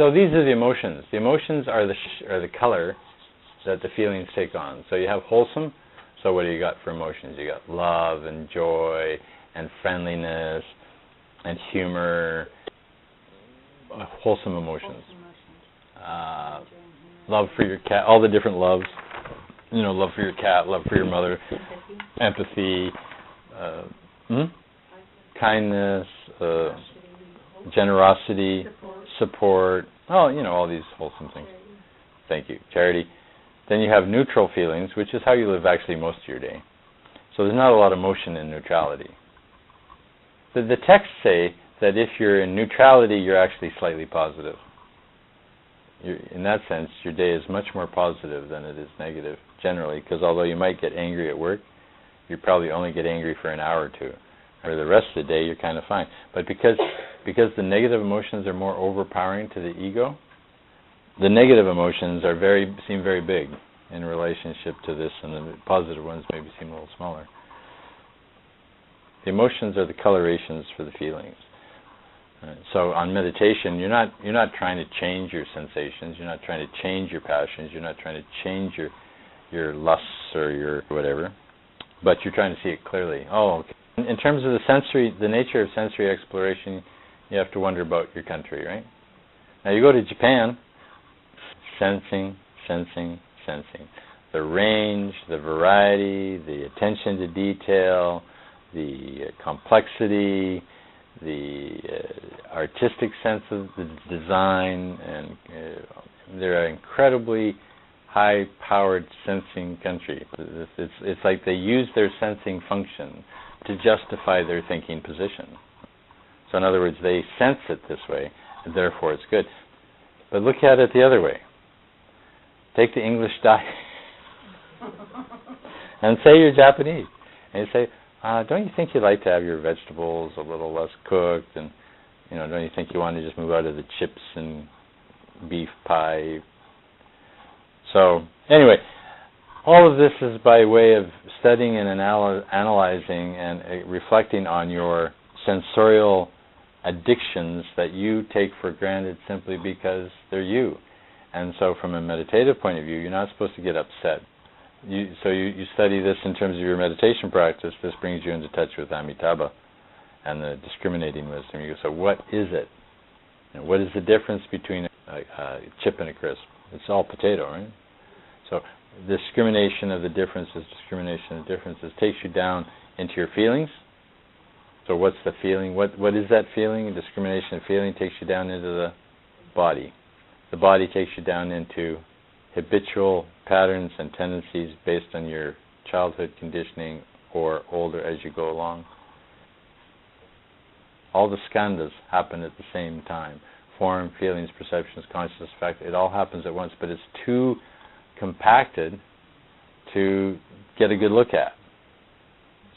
so these are the emotions. The emotions are the sh- are the color that the feelings take on. So you have wholesome. So what do you got for emotions? You got love and joy and friendliness and humor, uh, wholesome emotions. Uh, love for your cat, all the different loves. You know, love for your cat, love for your mother, empathy, uh, hmm? kindness, uh, generosity, support. Oh, you know, all these wholesome things. Thank you. Charity. Then you have neutral feelings, which is how you live actually most of your day. So there's not a lot of motion in neutrality. The, the texts say that if you're in neutrality, you're actually slightly positive. You're, in that sense, your day is much more positive than it is negative generally, because although you might get angry at work, you probably only get angry for an hour or two. Or the rest of the day, you're kind of fine. But because because the negative emotions are more overpowering to the ego, the negative emotions are very seem very big in relationship to this, and the positive ones maybe seem a little smaller. The emotions are the colorations for the feelings. So on meditation, you're not you're not trying to change your sensations. You're not trying to change your passions. You're not trying to change your your lusts or your whatever, but you're trying to see it clearly. Oh, okay. In, terms of the sensory, the nature of sensory exploration, you have to wonder about your country, right? Now you go to Japan, sensing, sensing, sensing. The range, the variety, the attention to detail, the uh, complexity, the uh, artistic sense of the design, and uh, they're an incredibly high-powered sensing country. It's, it's, it's like they use their sensing function to justify their thinking position. So, in other words, they sense it this way, and therefore it's good. But look at it the other way. Take the English diet and say you're Japanese, and you say, uh, "Don't you think you'd like to have your vegetables a little less cooked, and you know, don't you think you want to just move out of the chips and beef pie?" So anyway, all of this is by way of studying and anal- analyzing and uh, reflecting on your sensorial addictions that you take for granted simply because they're you. And so, from a meditative point of view, you're not supposed to get upset. You, so, you, you study this in terms of your meditation practice. This brings you into touch with Amitabha and the discriminating wisdom. You go, so what is it? And what is the difference between a, a chip and a crisp? It's all potato, right? So, discrimination of the differences, discrimination of differences takes you down into your feelings. So, what's the feeling? What what is that feeling? Discrimination of feeling takes you down into the body the body takes you down into habitual patterns and tendencies based on your childhood conditioning or older as you go along. All the skandhas happen at the same time form, feelings, perceptions, consciousness, fact. It all happens at once, but it's too compacted to get a good look at.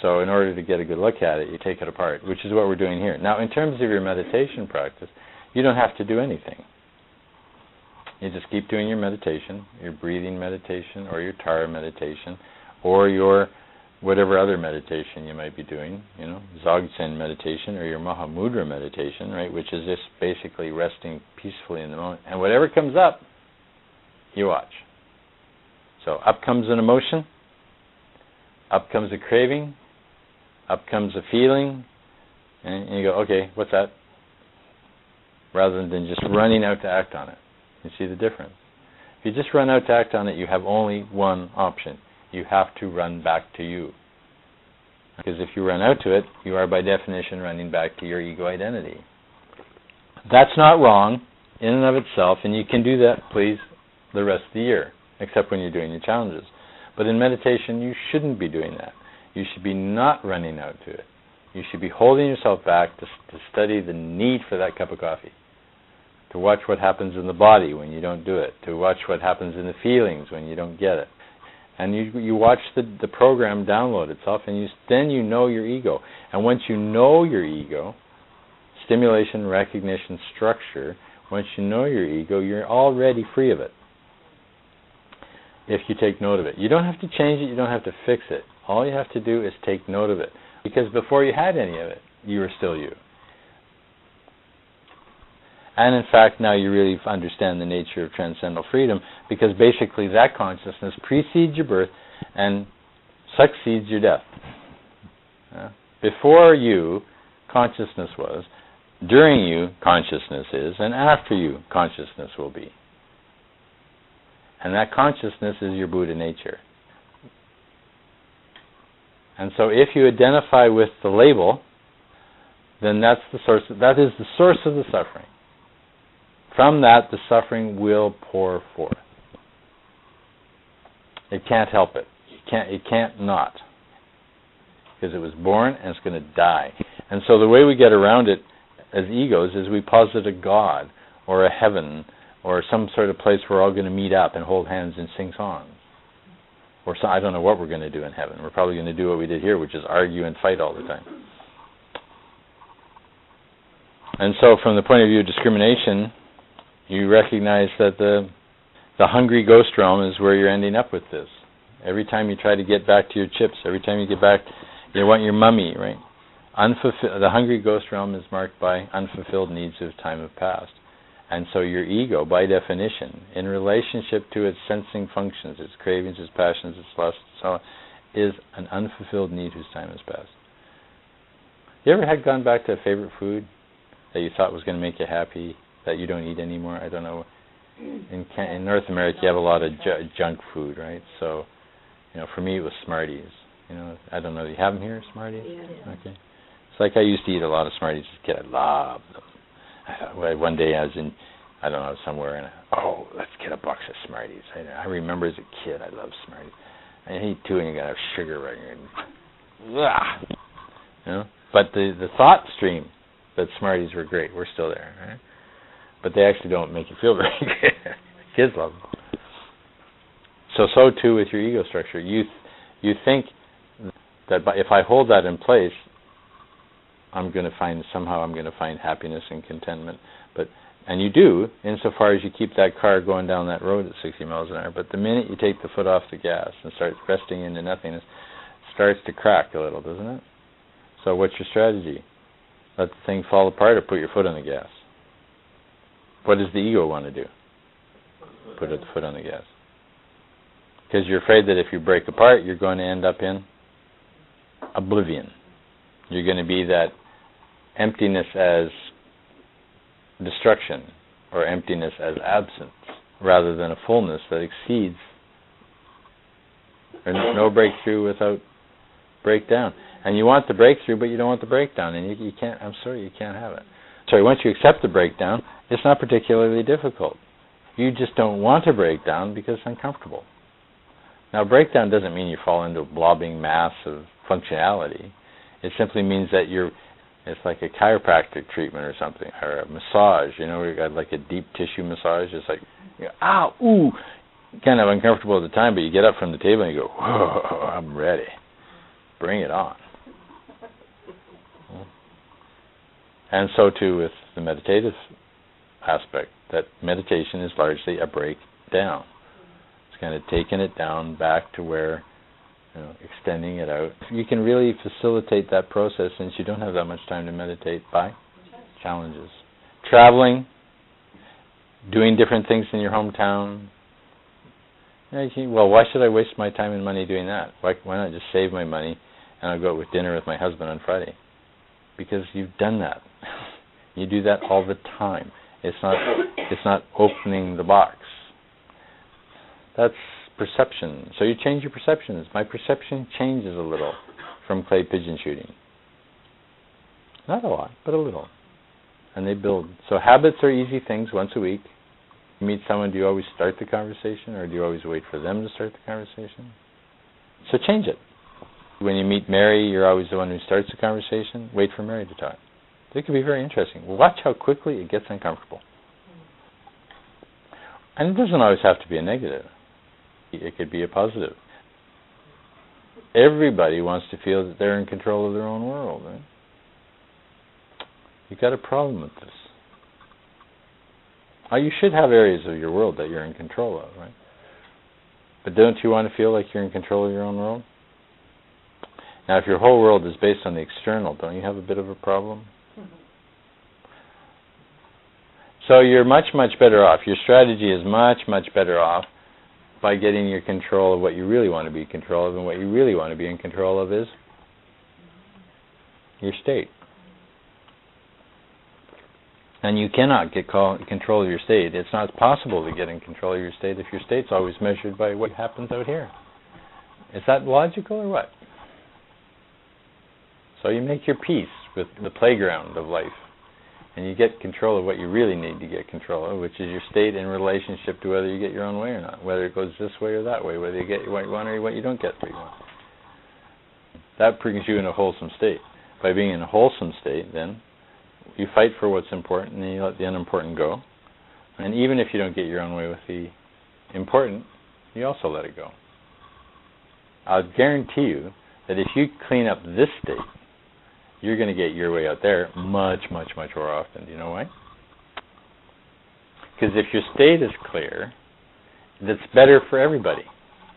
So, in order to get a good look at it, you take it apart, which is what we're doing here. Now, in terms of your meditation practice, you don't have to do anything. You just keep doing your meditation, your breathing meditation, or your Tara meditation, or your whatever other meditation you might be doing, you know, Dzogchen meditation or your Mahamudra meditation, right, which is just basically resting peacefully in the moment. And whatever comes up, you watch. So up comes an emotion, up comes a craving, up comes a feeling, and you go, okay, what's that? Rather than just running out to act on it. You see the difference? If you just run out to act on it, you have only one option. You have to run back to you. Because if you run out to it, you are by definition running back to your ego identity. That's not wrong in and of itself, and you can do that, please, the rest of the year, except when you're doing your challenges. But in meditation, you shouldn't be doing that. You should be not running out to it. You should be holding yourself back to, to study the need for that cup of coffee to watch what happens in the body when you don't do it, to watch what happens in the feelings when you don't get it. And you you watch the the program download itself, and you then you know your ego. And once you know your ego, stimulation, recognition, structure. Once you know your ego, you're already free of it. If you take note of it, you don't have to change it. You don't have to fix it. All you have to do is take note of it. Because before you had any of it, you were still you. And in fact, now you really understand the nature of transcendental freedom because basically that consciousness precedes your birth and succeeds your death. Yeah? Before you, consciousness was. During you, consciousness is. And after you, consciousness will be. And that consciousness is your Buddha nature. And so if you identify with the label, then that's the source that is the source of the suffering. From that the suffering will pour forth. It can't help it. You can't it can't not. Because it was born and it's going to die. And so the way we get around it as egos is we posit a God or a heaven or some sort of place we're all going to meet up and hold hands and sing songs. Or so, I don't know what we're going to do in heaven. We're probably going to do what we did here, which is argue and fight all the time. And so, from the point of view of discrimination, you recognize that the the hungry ghost realm is where you're ending up with this. Every time you try to get back to your chips, every time you get back, you want your mummy, right? Unfulfill- the hungry ghost realm is marked by unfulfilled needs of time of past. And so your ego, by definition, in relationship to its sensing functions, its cravings, its passions, its lusts, so on, is an unfulfilled need whose time has passed. You ever had gone back to a favorite food that you thought was going to make you happy that you don't eat anymore? I don't know. In in North America, you have a lot of ju- junk food, right? So, you know, for me, it was Smarties. You know, I don't know. Do you have them here, Smarties? Yeah. Okay. It's like I used to eat a lot of Smarties as a kid. I loved them. One day I was in, I don't know, somewhere, and I, oh, let's get a box of Smarties. I, I remember as a kid, I loved Smarties. I eat two, and you gotta have sugar right in. Ugh. Ah, you know, but the the thought stream that Smarties were great. We're still there, right? But they actually don't make you feel very good. Kids love them. So so too with your ego structure. You you think that if I hold that in place, I'm going to find somehow I'm going to find happiness and contentment. But and you do insofar as you keep that car going down that road at 60 miles an hour. But the minute you take the foot off the gas and start resting into nothingness, it starts to crack a little, doesn't it? So what's your strategy? Let the thing fall apart or put your foot on the gas. What does the ego want to do? Put the foot on the gas. Because you're afraid that if you break apart, you're going to end up in oblivion. You're going to be that emptiness as destruction or emptiness as absence rather than a fullness that exceeds there's no breakthrough without breakdown. And you want the breakthrough but you don't want the breakdown and you, you can't i'm sorry you can't have it. Sorry once you accept the breakdown it's not particularly difficult. You just don't want to break down because it's uncomfortable. Now breakdown doesn't mean you fall into a blobbing mass of functionality. It simply means that you're it's like a chiropractic treatment or something, or a massage. You know, you got like a deep tissue massage. It's like, you know, ow, ooh, kind of uncomfortable at the time, but you get up from the table and you go, whoa, I'm ready. Bring it on. And so too with the meditative aspect, that meditation is largely a breakdown. It's kind of taking it down back to where you know, extending it out. You can really facilitate that process since you don't have that much time to meditate by challenges. Traveling, doing different things in your hometown. Well, why should I waste my time and money doing that? Why, why not just save my money and I'll go out with dinner with my husband on Friday? Because you've done that. you do that all the time. It's not it's not opening the box. That's perception. So you change your perceptions. My perception changes a little from clay pigeon shooting. Not a lot, but a little. And they build. So habits are easy things once a week. You meet someone, do you always start the conversation or do you always wait for them to start the conversation? So change it. When you meet Mary, you're always the one who starts the conversation. Wait for Mary to talk. It could be very interesting. Watch how quickly it gets uncomfortable. And it doesn't always have to be a negative it could be a positive. Everybody wants to feel that they're in control of their own world, right? You got a problem with this. Oh, you should have areas of your world that you're in control of, right? But don't you want to feel like you're in control of your own world? Now, if your whole world is based on the external, don't you have a bit of a problem? Mm-hmm. So you're much, much better off. Your strategy is much, much better off by getting your control of what you really want to be in control of, and what you really want to be in control of is your state. And you cannot get control of your state. It's not possible to get in control of your state if your state's always measured by what happens out here. Is that logical or what? So you make your peace with the playground of life and you get control of what you really need to get control of, which is your state in relationship to whether you get your own way or not, whether it goes this way or that way, whether you get what you want or what you don't get what you want. That brings you in a wholesome state. By being in a wholesome state, then you fight for what's important and you let the unimportant go. And even if you don't get your own way with the important, you also let it go. I'll guarantee you that if you clean up this state, you're going to get your way out there much, much, much more often. Do you know why? Because if your state is clear, that's better for everybody.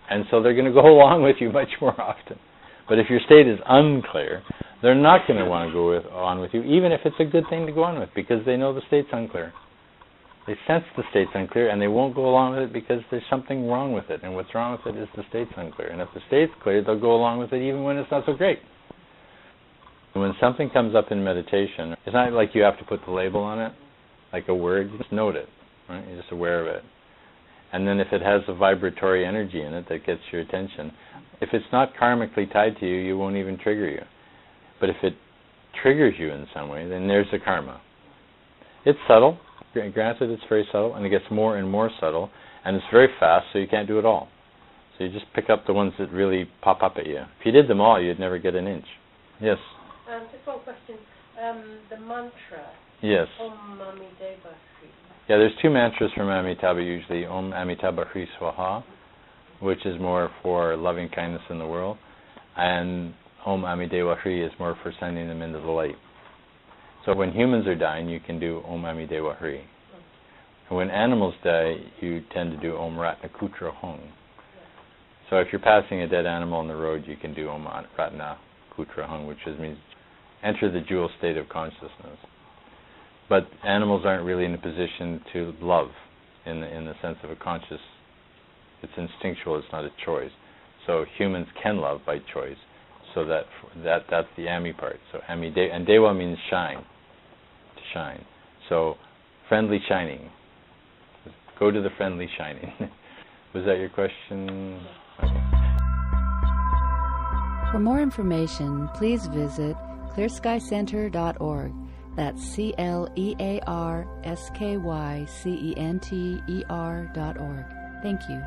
And so they're going to go along with you much more often. But if your state is unclear, they're not going to want to go with, on with you, even if it's a good thing to go on with, because they know the state's unclear. They sense the state's unclear, and they won't go along with it because there's something wrong with it. And what's wrong with it is the state's unclear. And if the state's clear, they'll go along with it even when it's not so great. When something comes up in meditation, it's not like you have to put the label on it, like a word. You just note it, right? You're just aware of it. And then if it has a vibratory energy in it that gets your attention, if it's not karmically tied to you, you won't even trigger you. But if it triggers you in some way, then there's the karma. It's subtle. Granted, it's very subtle, and it gets more and more subtle, and it's very fast, so you can't do it all. So you just pick up the ones that really pop up at you. If you did them all, you'd never get an inch. Yes. Um, just one question. Um, the mantra. Yes. Om Amideva Yeah, there's two mantras from Amitabha usually. Om Amitabha Hri Swaha, which is more for loving kindness in the world, and Om Amideva Hri is more for sending them into the light. So when humans are dying, you can do Om Amideva Hri. And when animals die, you tend to do Om Ratna Kutra Hong. So if you're passing a dead animal on the road, you can do Om Ratna Kutra Hung, which is, means enter the jewel state of consciousness. But animals aren't really in a position to love in the, in the sense of a conscious. It's instinctual. It's not a choice. So humans can love by choice. So that that that's the ami part. So ami de, and dewa means shine, to shine. So friendly shining. Go to the friendly shining. Was that your question? Okay. For more information, please visit clearskycenter.org. That's C L E A R S K Y C E N T E R dot org. Thank you.